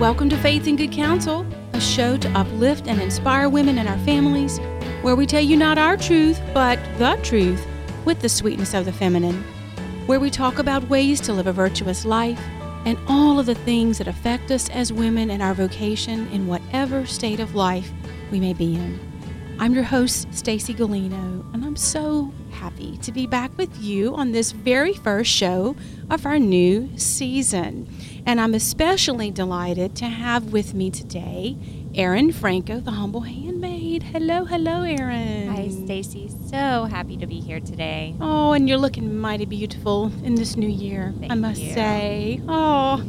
Welcome to Faith and Good Counsel, a show to uplift and inspire women and our families, where we tell you not our truth, but the truth with the sweetness of the feminine, where we talk about ways to live a virtuous life and all of the things that affect us as women and our vocation in whatever state of life we may be in. I'm your host, Stacy Galino, and I'm so happy to be back with you on this very first show of our new season. And I'm especially delighted to have with me today Erin Franco, the humble handmaid. Hello, hello, Erin. Hi, Stacy. So happy to be here today. Oh, and you're looking mighty beautiful in this new year, Thank I must you. say. Oh,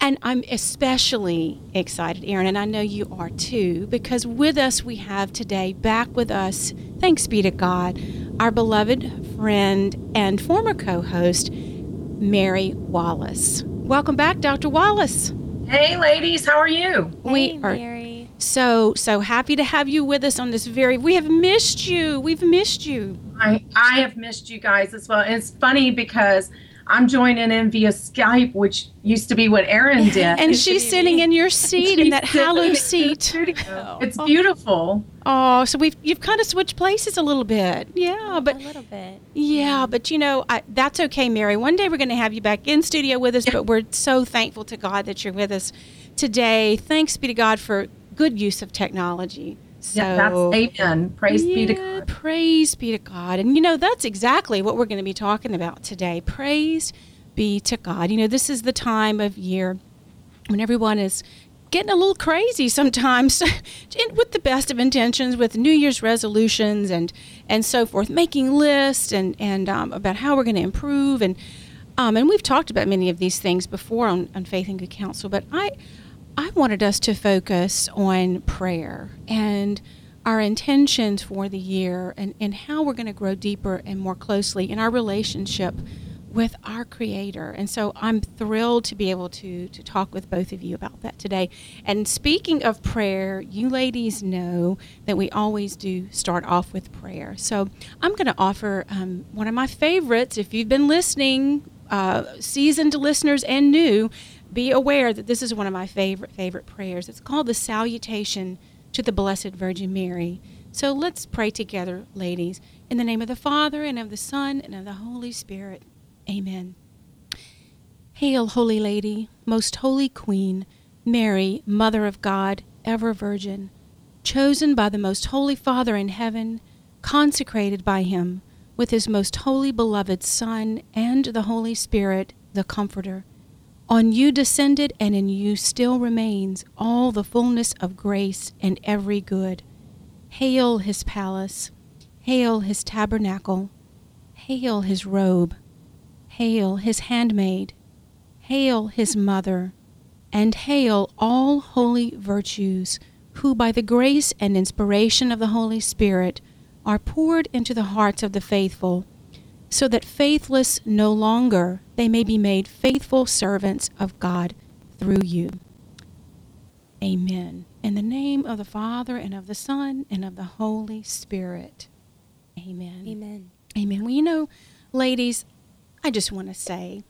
and I'm especially excited, Erin, and I know you are too, because with us we have today, back with us, thanks be to God, our beloved friend and former co host, Mary Wallace. Welcome back, Dr. Wallace. Hey, ladies, how are you? We hey, are- Mary. So, so happy to have you with us on this very, we have missed you. We've missed you. I I have missed you guys as well. And it's funny because I'm joining in via Skype, which used to be what Erin did. And Used she's sitting in your seat in that sitting hallowed seat. studio. Oh. It's Oh. beautiful. Oh, so we've you've kind of switched places a little bit. Yeah, but a little bit. yeah, but you know, I, that's okay, Mary. One day we're going to have you back in studio with us, Yeah. but we're so thankful to God that you're with us today. Thanks be to God for good use of technology. So yeah, that's amen. Praise be to God. Praise be to God. And you know, that's exactly what we're going to be talking about today. Praise be to God. You know, this is the time of year when everyone is getting a little crazy sometimes with the best of intentions with new year's resolutions and and so forth making lists and and um, about how we're going to improve and um, and we've talked about many of these things before on, on faith and good counsel but i i wanted us to focus on prayer and our intentions for the year and, and how we're going to grow deeper and more closely in our relationship with our creator. And so i'm thrilled to be able to to talk with both of you about that today. And speaking of prayer you ladies know that we always do start off with prayer. So i'm going to offer um, one of my favorites if you've been listening uh, seasoned listeners and new be aware that this is one of my favorite favorite prayers it's called the salutation to the blessed virgin mary so let's pray together ladies in the name of the father and of the son and of the holy spirit Amen. Hail, Holy Lady, most holy Queen, Mary, Mother of God, ever Virgin, chosen by the most holy Father in heaven, consecrated by him with his most holy beloved Son and the Holy Spirit, the Comforter. On you descended, and in you still remains all the fullness of grace and every good. Hail his palace, hail his tabernacle, hail his robe. Hail his handmaid, hail his mother, and hail all holy virtues, who by the grace and inspiration of the Holy Spirit are poured into the hearts of the faithful, so that faithless no longer they may be made faithful servants of God through you. Amen. In the name of the Father, and of the Son, and of the Holy Spirit. Amen. Amen. Amen. Well, you know, ladies, I just want to say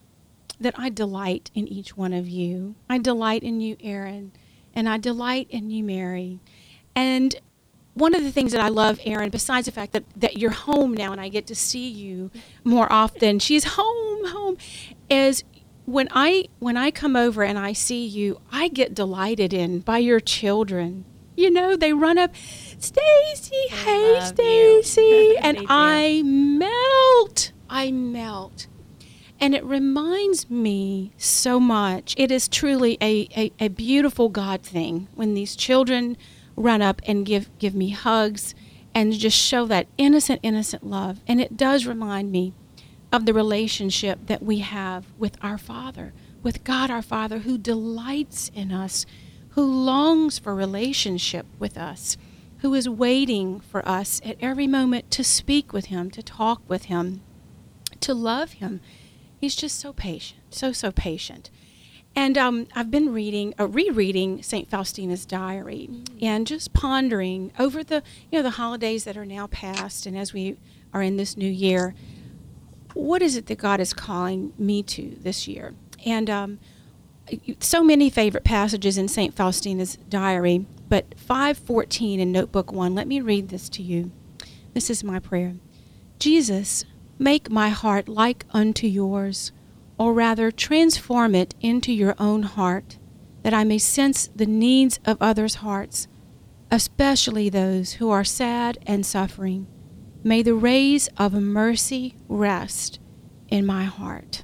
that I delight in each one of you. I delight in you, Erin, and I delight in you, Mary. And one of the things that I love, Erin, besides the fact that, that you're home now and I get to see you more often, she's home, home, is when I when I come over and I see you, I get delighted in by your children. You know, they run up, Stacy, hey. Stacy, and do. I melt. I melt. And it reminds me so much. It is truly a, a, a beautiful God thing when these children run up and give, give me hugs and just show that innocent, innocent love. And it does remind me of the relationship that we have with our Father, with God our Father, who delights in us, who longs for relationship with us, who is waiting for us at every moment to speak with Him, to talk with Him, to love Him. He's just so patient, so, so patient. And um, I've been reading, uh, rereading St. Faustina's diary and just pondering over the, you know, the holidays that are now past and as we are in this new year, what is it that God is calling me to this year? And um, so many favorite passages in St. Faustina's diary, but 514 in Notebook 1. Let me read this to you. This is my prayer. Jesus, make my heart like unto yours, or rather transform it into your own heart, that I may sense the needs of others' hearts, especially those who are sad and suffering. May the rays of mercy rest in my heart.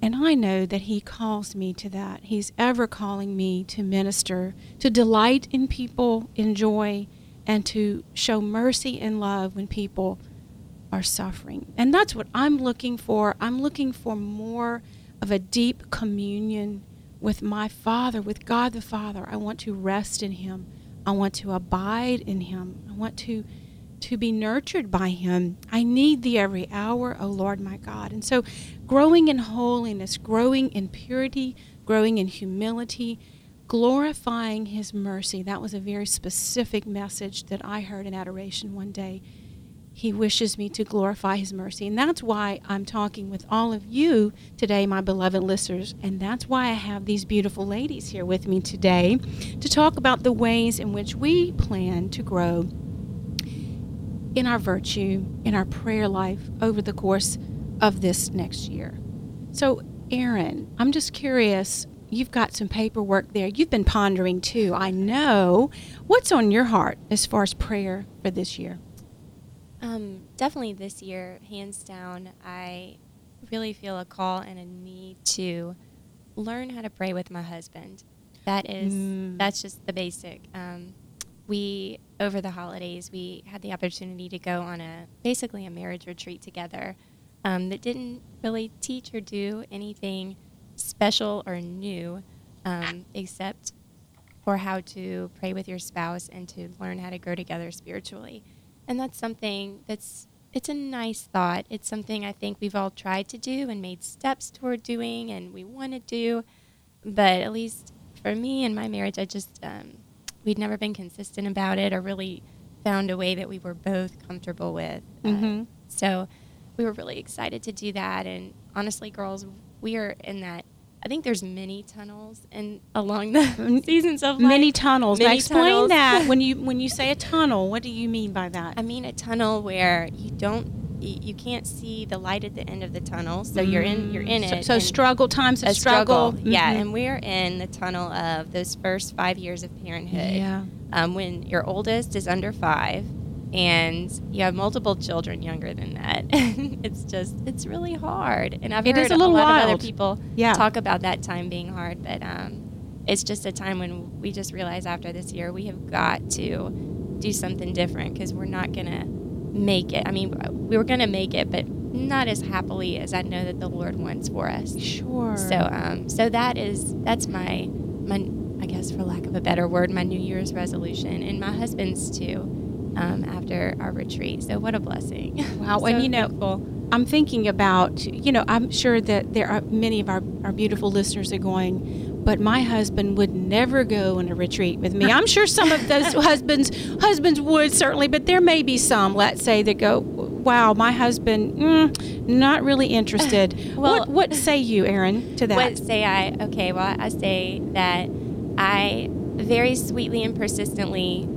And I know that He calls me to that. He's ever calling me to minister, to delight in people, in joy, and to show mercy and love when people are suffering. And that's what I'm looking for. I'm looking for more of a deep communion with my Father, with God the Father. I want to rest in Him. I want to abide in Him. I want to to be nurtured by Him. I need Thee every hour, O Lord my God. And so, growing in holiness, growing in purity, growing in humility, glorifying His mercy. That was a very specific message that I heard in adoration one day. He wishes me to glorify His mercy. And that's why I'm talking with all of you today, my beloved listeners. And that's why I have these beautiful ladies here with me today to talk about the ways in which we plan to grow in our virtue, in our prayer life over the course of this next year. So, Erin, I'm just curious. You've got some paperwork there. You've been pondering too. I know. What's on your heart as far as prayer for this year? Um, definitely this year, hands down, I really feel a call and a need to learn how to pray with my husband. That is, mm. that's just the basic. Um, we over the holidays we had the opportunity to go on a basically a marriage retreat together um, that didn't really teach or do anything special or new um, except for how to pray with your spouse and to learn how to grow together spiritually and that's something that's it's a nice thought it's something i think we've all tried to do and made steps toward doing and we want to do but at least for me and my marriage i just um, we'd never been consistent about it or really found a way that we were both comfortable with. Uh, mm-hmm. Uh, so we were really excited to do that. And honestly, girls, we are in that. I think there's many tunnels and along the seasons of life. Many tunnels. Many now explain tunnels. that when you when you say a tunnel. What do you mean by that? I mean a tunnel where you don't you can't see the light at the end of the tunnel, so mm. you're in you're in it. So, struggle times of struggle, struggle. yeah. Mm-hmm. And we're in the tunnel of those first five years of parenthood. Yeah. Um, when your oldest is under five, and you have multiple children younger than that, it's just it's really hard. And I've it heard a, a lot wild. of other people yeah. talk about that time being hard, but um, it's just a time when we just realize after this year we have got to do something different because we're not gonna make it. I mean, we were going to make it, but not as happily as I know that the Lord wants for us. Sure. So, um, so that is that's my my I guess for lack of a better word, my New Year's resolution, and my husband's too. Um, after our retreat, so what a blessing! Wow, so and you know, thankful. I'm thinking about you know I'm sure that there are many of our our beautiful listeners are going but my husband would never go on a retreat with me. I'm sure some of those husbands husbands would certainly, but there may be some, let's say, that go, "Wow, my husband, mm, not really interested." well, what, what say you, Erin, to that? What say I? Okay, well, I say that I very sweetly and persistently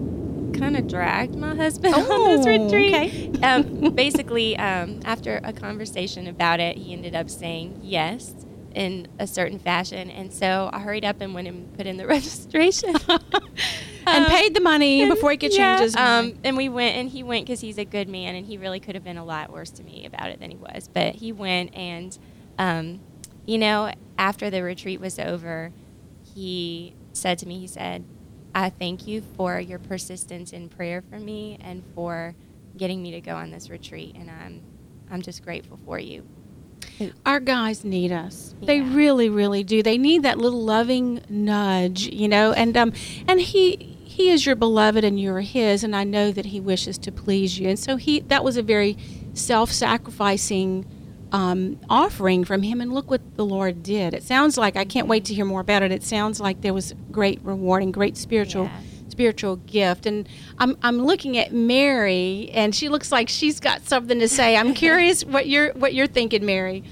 kind of dragged my husband oh, on this retreat. Okay. um, basically, um, after a conversation about it, he ended up saying yes in a certain fashion. And so I hurried up and went and put in the registration. and um, paid the money and, before he could yeah, change his mind. Um, and we went, and he went because he's a good man, and he really could have been a lot worse to me about it than he was. But he went, and um, you know, after the retreat was over, he said to me, he said, "I thank you for your persistence in prayer for me and for getting me to go on this retreat, and I'm, I'm just grateful for you." Our guys need us. Yeah. They really, really do. They need that little loving nudge, you know. And um, and he he is your beloved, and you're his. And I know that he wishes to please you. And so he that was a very self-sacrificing um, offering from him. And look what the Lord did. It sounds like I can't wait to hear more about it. It sounds like there was great reward and great spiritual. Yeah spiritual gift. And I'm, I'm looking at Mary, and she looks like she's got something to say. I'm curious what you're what you're thinking, Mary.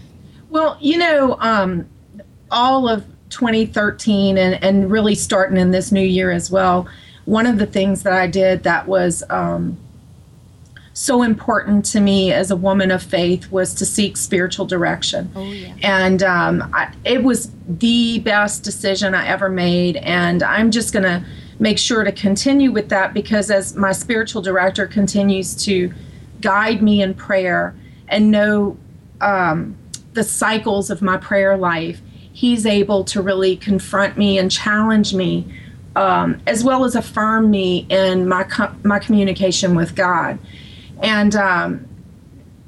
Well, you know, um, all of 2013 and, and really starting in this new year as well, one of the things that I did that was um, so important to me as a woman of faith was to seek spiritual direction. Oh, yeah. And um, I, it was the best decision I ever made. And I'm just going to make sure to continue with that because as my spiritual director continues to guide me in prayer and know um, the cycles of my prayer life, he's able to really confront me and challenge me. Um, as well as affirm me in my co- my communication with God. And um,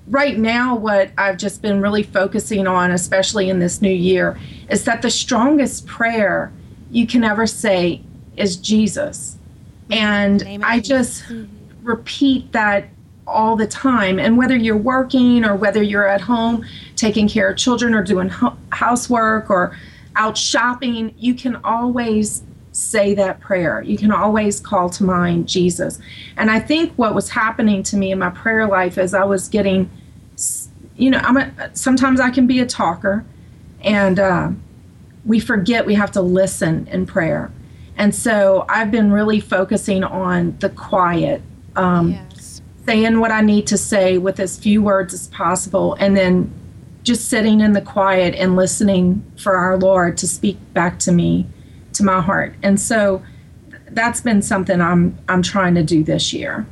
right now, what I've just been really focusing on, especially in this new year, is that the strongest prayer you can ever say is Jesus. And I just repeat that all the time. And whether you're working or whether you're at home taking care of children or doing ho- housework or out shopping, you can always say that prayer. You can always call to mind Jesus. And I think what was happening to me in my prayer life is I was getting, you know, I'm a, sometimes I can be a talker, and uh, we forget we have to listen in prayer. And so I've been really focusing on the quiet, um, yes. saying what I need to say with as few words as possible, and then just sitting in the quiet and listening for our Lord to speak back to me to my heart. And so that's been something I'm I'm trying to do this year.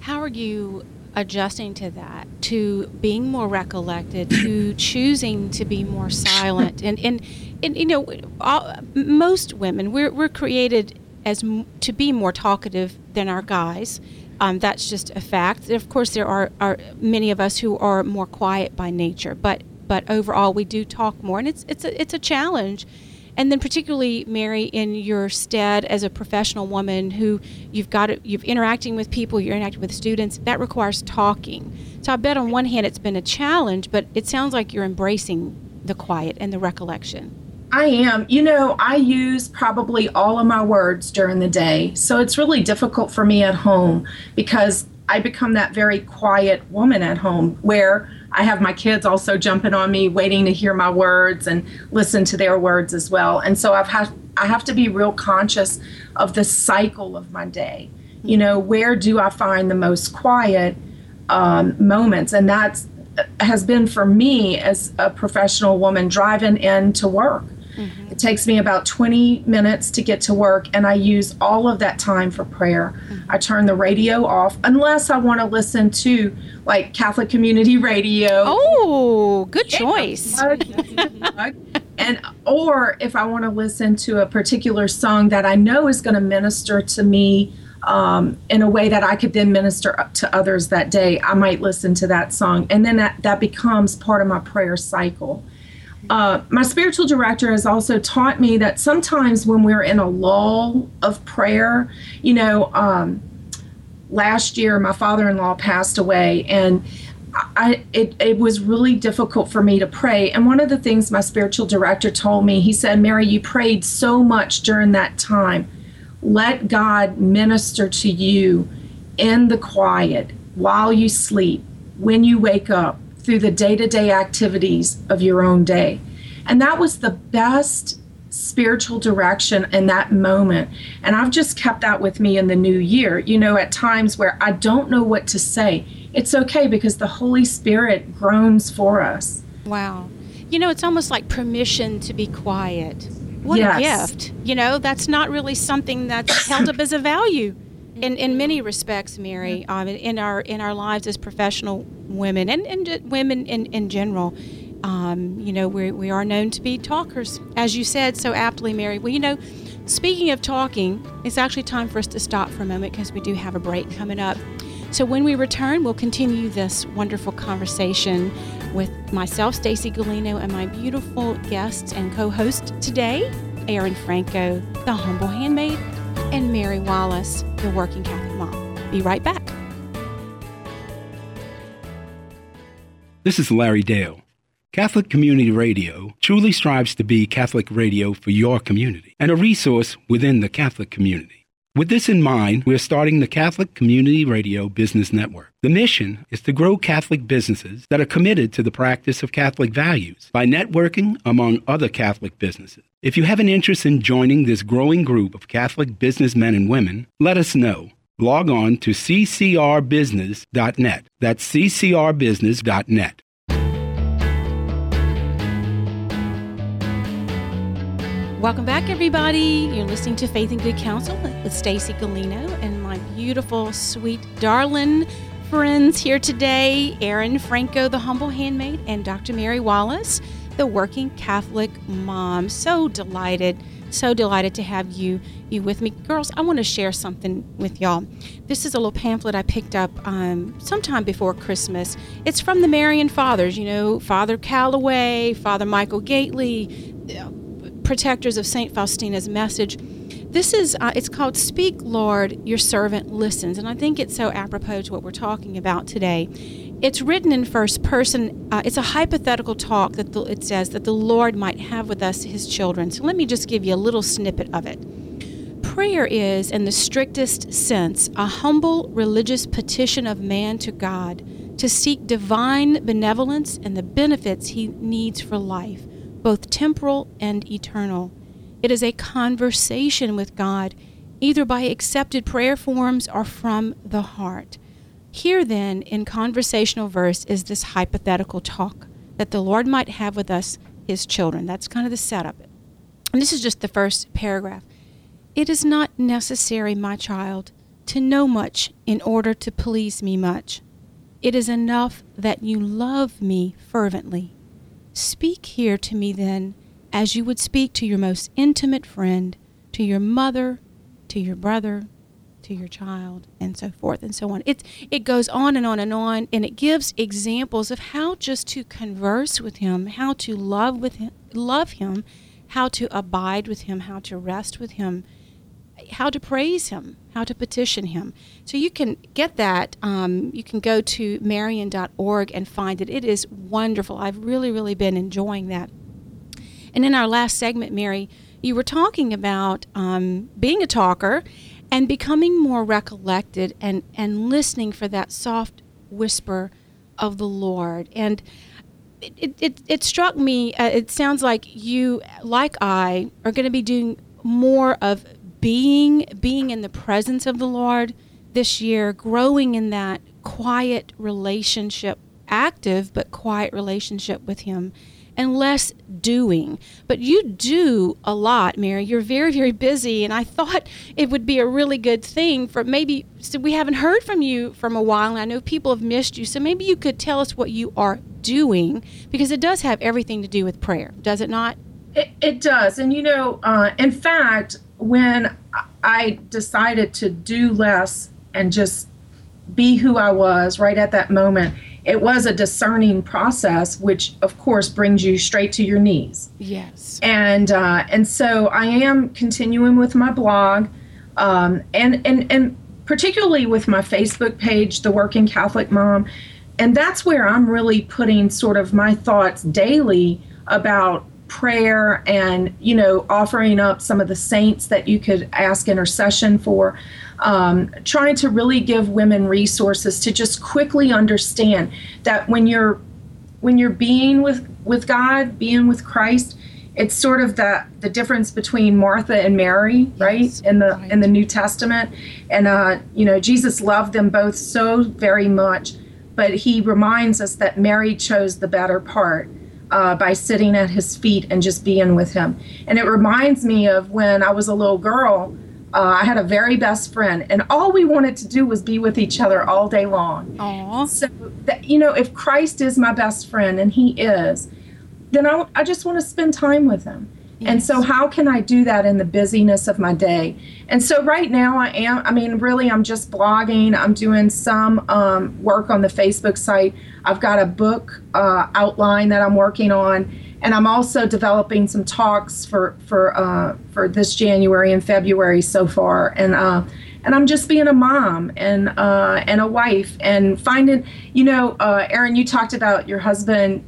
How are you adjusting to that, to being more recollected, to choosing to be more silent, and and, and you know, all, most women we're we're created as m- to be more talkative than our guys. Um, that's just a fact. Of course, there are, are many of us who are more quiet by nature, but but overall we do talk more, and it's it's a it's a challenge and then particularly Mary in your stead as a professional woman who you've got to, you've interacting with people, you're interacting with students, that requires talking. So I bet on one hand it's been a challenge, but it sounds like you're embracing the quiet and the recollection. I am. You know, I use probably all of my words during the day. So it's really difficult for me at home because I become that very quiet woman at home where I have my kids also jumping on me, waiting to hear my words and listen to their words as well. And so I've had I have to be real conscious of the cycle of my day. You know, where do I find the most quiet um, moments? And that's has been for me as a professional woman driving in to work. Mm-hmm. It takes me about 20 minutes to get to work, and I use all of that time for prayer. Mm-hmm. I turn the radio off unless I want to listen to like Catholic Community Radio. Oh, good choice. and or if I want to listen to a particular song that I know is going to minister to me um, in a way that I could then minister to others that day, I might listen to that song, and then that that becomes part of my prayer cycle. Uh, my spiritual director has also taught me that sometimes when we're in a lull of prayer, you know, um, last year my father-in-law passed away, and I it, it was really difficult for me to pray. And one of the things my spiritual director told me, he said, Mary, you prayed so much during that time. Let God minister to you in the quiet while you sleep, when you wake up, through the day to day activities of your own day. And that was the best spiritual direction in that moment. And I've just kept that with me in the new year. You know, at times where I don't know what to say, it's okay because the Holy Spirit groans for us. Wow. You know, it's almost like permission to be quiet. What yes. a gift. You know, that's not really something that's held up as a value in, in many respects, Mary, um, in our in our lives as professional women and, and women in, in general. Um, you know, we, we are known to be talkers, as you said so aptly, Mary. Well, you know, speaking of talking, it's actually time for us to stop for a moment because we do have a break coming up. So when we return, we'll continue this wonderful conversation with myself, Stacy Galino, and my beautiful guest and co-host today, Erin Franco, the humble handmaid and Mary Wallace, the working Catholic mom. Be right back. This is Larry Dale. Catholic Community Radio truly strives to be Catholic radio for your community and a resource within the Catholic community. With this in mind, we are starting the Catholic Community Radio Business Network. The mission is to grow Catholic businesses that are committed to the practice of Catholic values by networking among other Catholic businesses. If you have an interest in joining this growing group of Catholic businessmen and women, let us know. Log on to ccrbusiness.net. That's ccrbusiness.net. Welcome back, everybody. You're listening to Faith and Good Counsel with Stacy Galino and my beautiful, sweet, darling friends here today Erin Franco, the humble handmaid, and Dr. Mary Wallace, the working Catholic mom. So delighted, so delighted to have you you with me, girls. I want to share something with y'all. This is a little pamphlet I picked up um, sometime before Christmas. It's from the Marian Fathers. You know, Father Calloway, Father Michael Gaitley, protectors of St. Faustina's message. This is, uh, it's called Speak, Lord, Your Servant Listens. And I think it's so apropos to what we're talking about today. It's written in first person. Uh, it's a hypothetical talk that the, it says that the Lord might have with us, his children. So let me just give you a little snippet of it. Prayer is, in the strictest sense, a humble religious petition of man to God to seek divine benevolence and the benefits he needs for life both temporal and eternal. It is a conversation with God, either by accepted prayer forms or from the heart. Here, then, in conversational verse, is this hypothetical talk that the Lord might have with us, his children. That's kind of the setup. And this is just the first paragraph. It is not necessary, my child, to know much in order to please me much. It is enough that you love me fervently. Speak here to me then as you would speak to your most intimate friend, to your mother, to your brother, to your child, and so forth and so on. It, it goes on and on and on, and it gives examples of how just to converse with him, how to love with him, love him, how to abide with him, how to rest with him, how to praise him, how to petition him. So you can get that. Um, you can go to marian.org and find it. It is wonderful. I've really, really been enjoying that. And in our last segment, Mary, you were talking about um, being a talker and becoming more recollected and, and listening for that soft whisper of the Lord. And it, it, it struck me, uh, it sounds like you, like I, are going to be doing more of being being in the presence of the Lord this year, growing in that quiet relationship, active but quiet relationship with Him, and less doing. But you do a lot, Mary. You're very, very busy, and I thought it would be a really good thing for maybe. So we haven't heard from you from a while, and I know people have missed you. So maybe you could tell us what you are doing because it does have everything to do with prayer, does it not? It, it does, and you know, uh, in fact, when I decided to do less and just be who I was right at that moment, it was a discerning process, which of course brings you straight to your knees. Yes. And uh, and so I am continuing with my blog, um, and and and particularly with my Facebook page, the Working Catholic Mom, and that's where I'm really putting sort of my thoughts daily about prayer and you know offering up some of the saints that you could ask intercession for um, trying to really give women resources to just quickly understand that when you're when you're being with with god being with christ it's sort of the the difference between martha and mary right yes, in the right. in the new testament. And uh you know jesus loved them both so very much but he reminds us that mary chose the better part uh, by sitting at his feet and just being with him. And it reminds me of when I was a little girl. Uh, I had a very best friend, and all we wanted to do was be with each other all day long. Aww. So, that, you know, if Christ is my best friend, and He is, then I, I just want to spend time with Him. And so, how can I do that in the busyness of my day? And so, right now, I am, I mean, really, I'm just blogging. I'm doing some um, work on the Facebook site. I've got a book uh, outline that I'm working on. And I'm also developing some talks for for uh, for this January and February so far, and uh, and I'm just being a mom and uh, and a wife and finding, you know, uh, Erin, you talked about your husband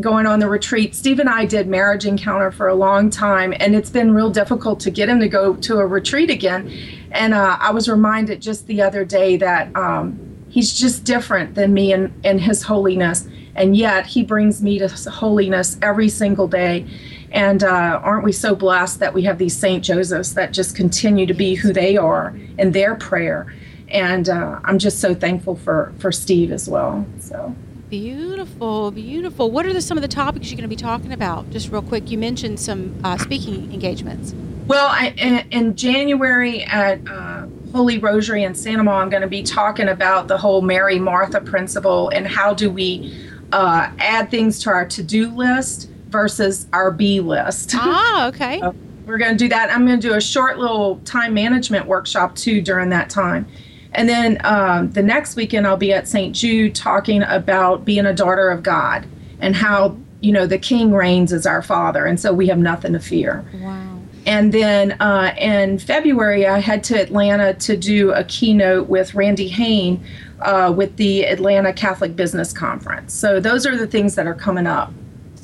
going on the retreat, Steve and I did marriage encounter for a long time, and it's been real difficult to get him to go to a retreat again. And uh, I was reminded just the other day that um, he's just different than me in, in his holiness, and yet he brings me to holiness every single day. And uh, aren't we so blessed that we have these St. Josephs that just continue to be who they are in their prayer? And uh, I'm just so thankful for, for Steve as well. So. Beautiful, beautiful. What are the, some of the topics you're going to be talking about? Just real quick, you mentioned some uh, speaking engagements. Well, I, in, in, January at uh, Holy Rosary in St. Amant, I'm going to be talking about the whole Mary Martha principle and how do we uh, add things to our to do list versus our be list. Ah, okay. so we're going to do that. I'm going to do a short little time management workshop too during that time. And then um, the next weekend, I'll be at St. Jude talking about being a daughter of God and how, you know, the king reigns as our father. And so we have nothing to fear. Wow. And then uh, in February, I head to Atlanta to do a keynote with Randy Hain uh, with the Atlanta Catholic Business Conference. So those are the things that are coming up.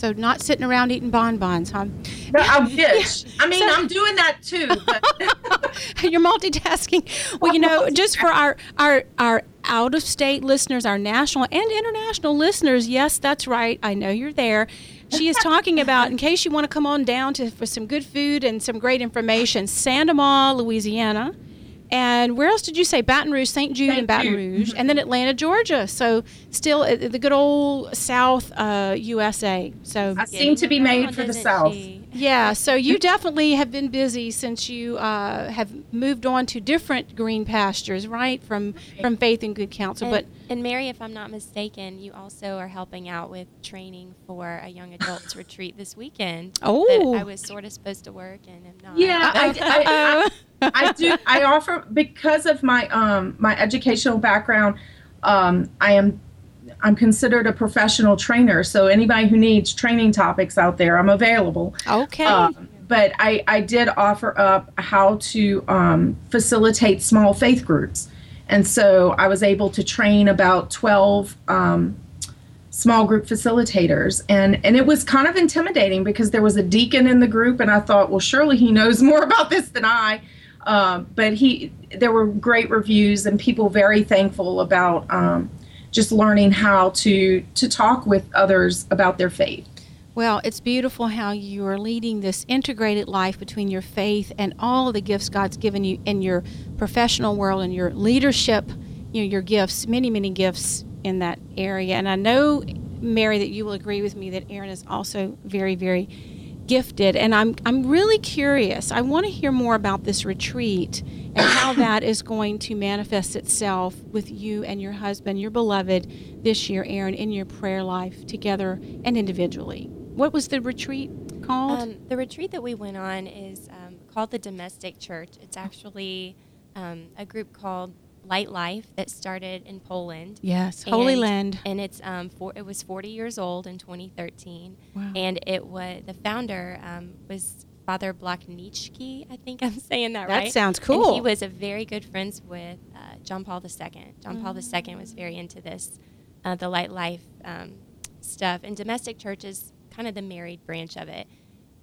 So not sitting around eating bonbons, huh? No, I wish. I mean, so, I'm doing that too. you're multitasking. Well, you know, just for our our our out of state listeners, our national and international listeners, yes, that's right. I know you're there. She is talking about, in case you want to come on down to for some good food and some great information, St. Amant, Louisiana and where else did you say Baton Rouge, St. Jude, St. and Baton Jude. Rouge, and then Atlanta, Georgia. So still uh, the good old South uh, USA. So I seem to be made for the South. She? Yeah. So you definitely have been busy since you uh, have moved on to different green pastures, right? From from Faith and Good Counsel, and, but. And Mary, if I'm not mistaken, you also are helping out with training for a young adults retreat this weekend. Oh, I was sort of supposed to work and am not. Yeah, I, I, I, I do. I offer because of my um my educational background. Um, I am I'm considered a professional trainer. So anybody who needs training topics out there, I'm available. Okay. Um, but I, I did offer up how to um, facilitate small faith groups. And so I was able to train about 12 um, small group facilitators. And, and it was kind of intimidating because there was a deacon in the group, and I thought, well, surely he knows more about this than I. Um, but he, there were great reviews and people very thankful about um, just learning how to to talk with others about their faith. Well, it's beautiful how you are leading this integrated life between your faith and all the gifts God's given you in your professional world and your leadership, you know, your gifts, many, many gifts in that area. And I know, Mary, that you will agree with me that Erin is also very, very gifted. And I'm, I'm really curious. I want to hear more about this retreat and how that is going to manifest itself with you and your husband, your beloved, this year, Erin, in your prayer life together and individually. What was the retreat called? Um, the retreat that we went on is um, called the Domestic Church. It's actually um, a group called Light Life that started in Poland. Yes, Holy Land. And it's um, for, it was 40 years old in 2013. Wow. And it was the founder um, was Father Blachnicki. I think I'm saying that, that right. That sounds cool. And he was a very good friends with uh, John Paul II. John mm-hmm. Paul II was very into this, uh, the Light Life um, stuff. And domestic church is kind of the married branch of it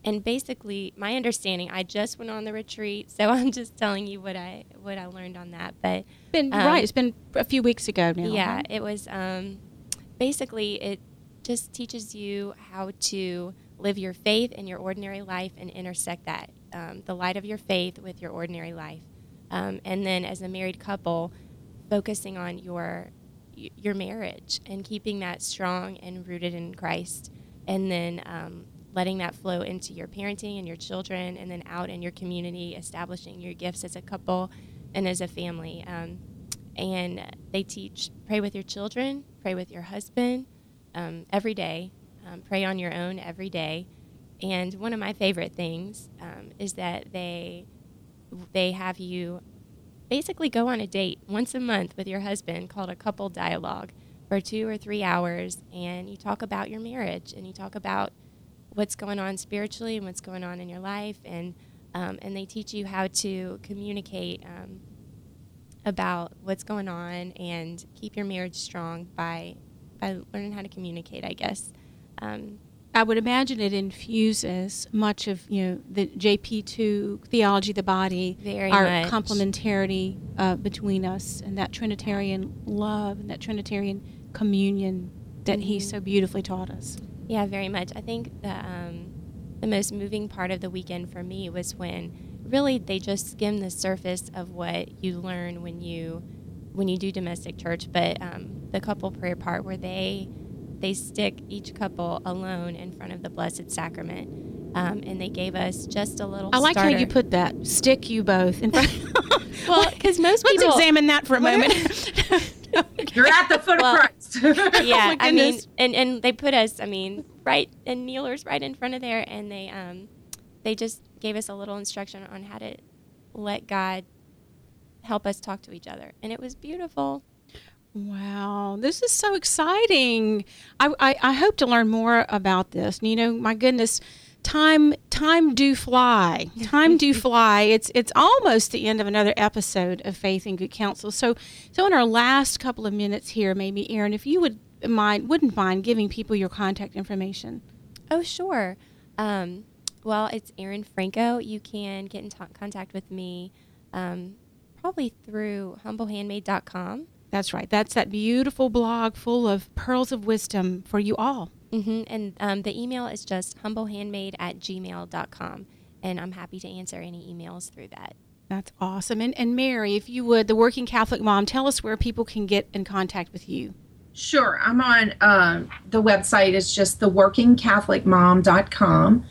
and basically my understanding i just went on the retreat so i'm just telling you what i what i learned on that but been um, right it's been a few weeks ago now yeah it was um, basically it just teaches you how to live your faith in your ordinary life and intersect that um, the light of your faith with your ordinary life. Um, and then as a married couple focusing on your your marriage and keeping that strong and rooted in christ. And then um, letting that flow into your parenting and your children, and then out in your community, establishing your gifts as a couple and as a family. Um, and they teach pray with your children, pray with your husband um, every day, um, pray on your own every day. And one of my favorite things um, is that they they have you basically go on a date once a month with your husband called a couple dialogue for two or three hours, and you talk about your marriage and you talk about what's going on spiritually and what's going on in your life, and um, and they teach you how to communicate um, about what's going on and keep your marriage strong by by learning how to communicate, I guess. Um, I would imagine it infuses much of you know the JP two theology of the body, Very our much. complementarity uh, between us, and that Trinitarian love and that Trinitarian communion that He Mhm. so beautifully taught us. Yeah, very much. I think the um, the most moving part of the weekend for me was when really they just skim the surface of what you learn when you when you do domestic church. But um, the couple prayer part where they they stick each couple alone in front of the Blessed Sacrament, um, and they gave us just a little. I like how you put that. Stick you both in front. Well, 'cause most let's people- examine that for a moment. You're at the foot Well, of Christ. yeah, my I mean, and and they put us, I mean, right and kneelers right in front of there, and they um, they just gave us a little instruction on how to let God help us talk to each other, and it was beautiful. Wow, this is so exciting. I, I, I hope to learn more about this. You know, my goodness, time time do fly. Time do fly. It's it's almost the end of another episode of Faith and Good Counsel. So so in our last couple of minutes here, maybe Erin, if you would mind wouldn't mind giving people your contact information. Oh, sure. Um, well, it's Erin Franco. You can get in t- contact with me um, probably through humblehandmaid.com. That's right. That's that beautiful blog full of pearls of wisdom for you all. Hmm And um, the email is just humblehandmaid at gmail.com. And I'm happy to answer any emails through that. That's awesome. And and Mary, if you would, the working Catholic mom, tell us where people can get in contact with you. Sure. I'm on um, the website is just theworkingcatholicmom.com.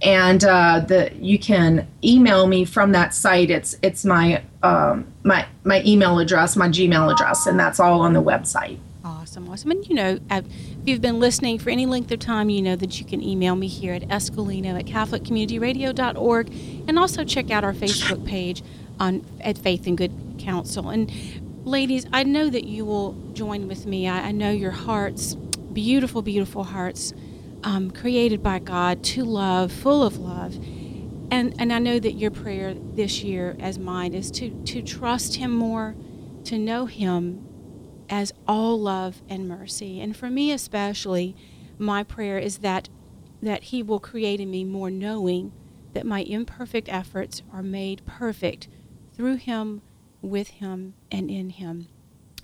And uh, the you can email me from that site. It's it's my um, my my email address, my Gmail address, and that's all on the website. Awesome, awesome. And you know, uh, if you've been listening for any length of time, you know that you can email me here at escolino at catholiccommunityradio.org and also check out our Facebook page on at Faith and Good Counsel. And ladies, I know that you will join with me. I, I know your hearts, beautiful, beautiful hearts, um, created by God to love, full of love. And, and I know that your prayer this year, as mine, is to, to trust Him more, to know Him as all love and mercy. And for me especially, my prayer is that that he will create in me more knowing that my imperfect efforts are made perfect through him, with him, and in him.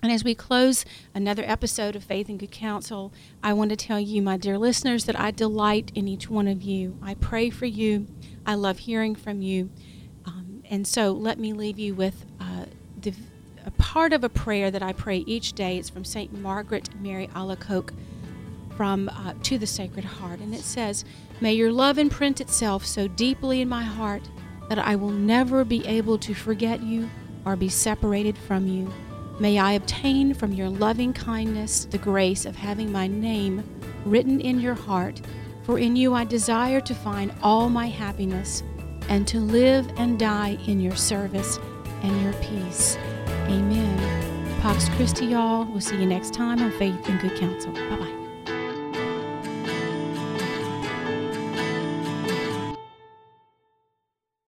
And as we close another episode of Faith and Good Counsel, I want to tell you, my dear listeners, that I delight in each one of you. I pray for you. I love hearing from you. Um, and so let me leave you with uh, the, a part of a prayer that I pray each day. It's from St. Margaret Mary Alacoque from uh, To the Sacred Heart. And it says, May your love imprint itself so deeply in my heart that I will never be able to forget you or be separated from you. May I obtain from your loving kindness the grace of having my name written in your heart, for in you I desire to find all my happiness and to live and die in your service and your peace. Amen. Pax Christi, y'all. We'll see you next time on Faith and Good Counsel. Bye bye.